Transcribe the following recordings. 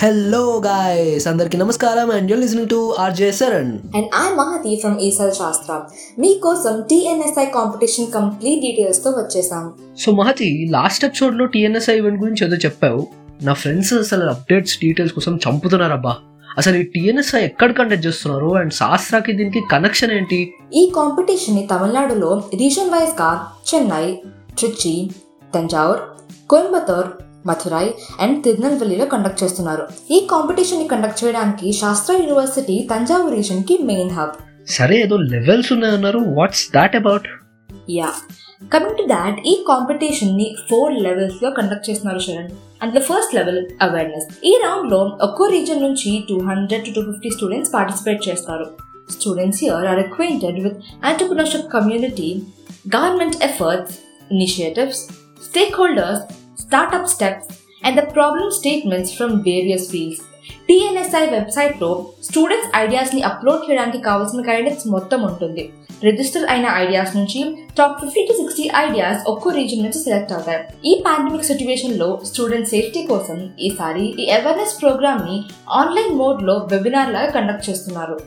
Hello guys అందరికి నమస్కారం and you listening to RJ Saran and I Mahathi from E Cell Shaastra మీకోసం టీఎన్ఎస్ఐ competition complete డీటెయిల్స్తో వచ్చేసాం. So Mahathi last ఎపిసోడ్లో టీఎన్ఎస్ఐ event గురించి ఏదో చెప్పావు. నా ఫ్రెండ్స్ అసలు అప్డేట్స్ డీటెయిల్స్ కోసం చంపుతున్నారబ్బా అసలు ఈ టీఎన్ఎస్ఐ ఎక్కడ కండక్ట్ చేస్తున్నారు? అండ్ శాస్త్రాకి దీనికి కనెక్షన్ ఏంటి? ఈ కాంపిటీషన్ని తమిళనాడులో రీజన్ వైజ్గా చెన్నై ట్రిచి తంజావూర్ కోయంబత్తూర్ మథురై అండ్ తిరునెల్వేలిలో కండక్ట్ చేస్తున్నారు. ఈ కాంపిటీషన్ని కండక్ట్ చేయడానికి శాస్త్ర యూనివర్సిటీ తంజావూర్ రీజన్కి మెయిన్ హబ్ సరే ఏదో లెవెల్స్ ఉన్నాయన్నారు. What's that about yeah coming to that ఈ కాంపిటీషన్ని ఫోర్ లెవెల్స్లో కండక్ట్ చేస్తున్నారు Saran and the first level awareness ఈ రౌండ్లో ఒక్కో రీజన్ నుంచి two hundred to two fifty students participate చేస్తారు. Students here are acquainted with entrepreneurship community government efforts initiatives holders startup steps and the problem statements from various fields. TNSI వెబ్సైట్లో students ఐడియాస్ని upload చేయడానికి కావాల్సిన guidance మొత్తం ఉంటుంది. Register అయిన ideas నుంచి top fifty to sixty ideas ఒక్కో region నుంచి select అవుతాయి ఈ పాండమిక్ సిచ్యువేషన్లో స్టూడెంట్ సేఫ్టీ కోసం ఈసారి ఈ అవేర్నెస్ ప్రోగ్రామ్ని ఆన్లైన్ మోడ్లో వెబినార్ లాగా కండక్ట్ చేస్తున్నారు.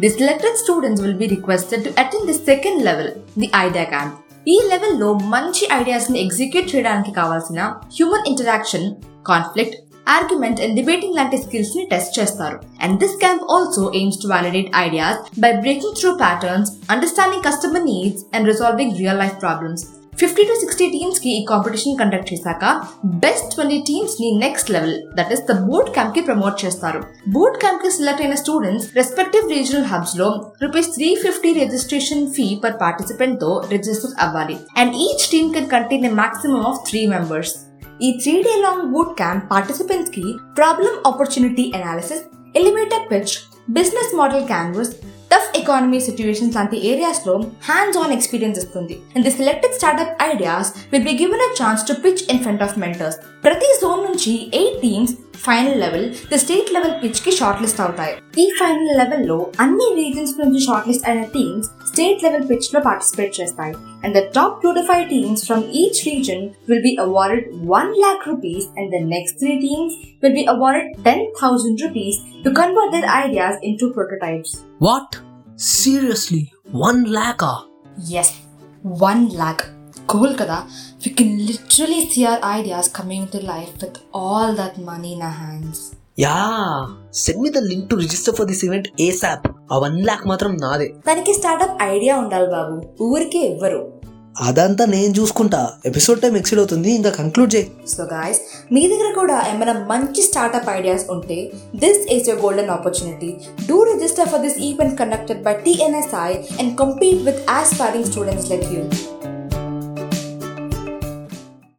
The selected students will be requested to attend the second level the idea camp ఈ లెవెల్లో మంచి ఐడియాస్ని ఎగ్జిక్యూట్ చేయడానికి కావాల్సిన human interaction conflict argument and debating లాంటి స్కిల్స్ని టెస్ట్ చేస్తారు. And this camp also aims to validate ideas by breaking through patterns understanding customer needs and resolving real life problems fifty to sixty టీమ్స్కి ఈ competition conduct చేశాక best twenty టీమ్స్ని next level that is the boot క్యాంప్కి promote చేస్తారు. Boot క్యాంప్కి select అయిన students respective regional హబ్స్లో rupees three fifty registration fee per పార్టిసిపెంట్తో register అవ్వాలి. And each team can contain a maximum of three members ఈ three day long boot camp పార్టిసిపెంట్స్కి problem opportunity analysis elevator pitch business model canvas tough economy situations లాంటి ఏరియాస్లో hands on experience ఇస్తుంది and the selected startup ideas will be given a chance to pitch in front of mentors ప్రతి zone నుంచి eight teams final level the state level పిచ్కి short list అవుతాయి ఈ final లెవెల్లో అన్ని regions నుంచి short list అయిన teams state level పిచ్లో participate చేస్తాయి and the top two to five teams from each region will be awarded one lakh rupees and the next three teams will be awarded ten thousand rupees to convert their ideas into prototypes what seriously one lakhs one lakh cool కదా we can literally see our ideas coming to life with all that money in hands ya send me the link to register for this event ASAP uh one lakh మాత్రం నాదే దానికి startup idea ఉండాలి బాబు. ఊరికే ఇవ్వరు అదంతా నేను చూసుకుంటా. Episode time exceed అవుతుంది. ఇంకా కంక్లూడ్ చేయి. సో గాయస్ మీ దగ్గర కూడా ఏమైనా మంచి స్టార్ట్అప్ ఐడియాస్ ఉంటే this is your golden opportunity do register for this event conducted by TNSI and compete with aspiring students like you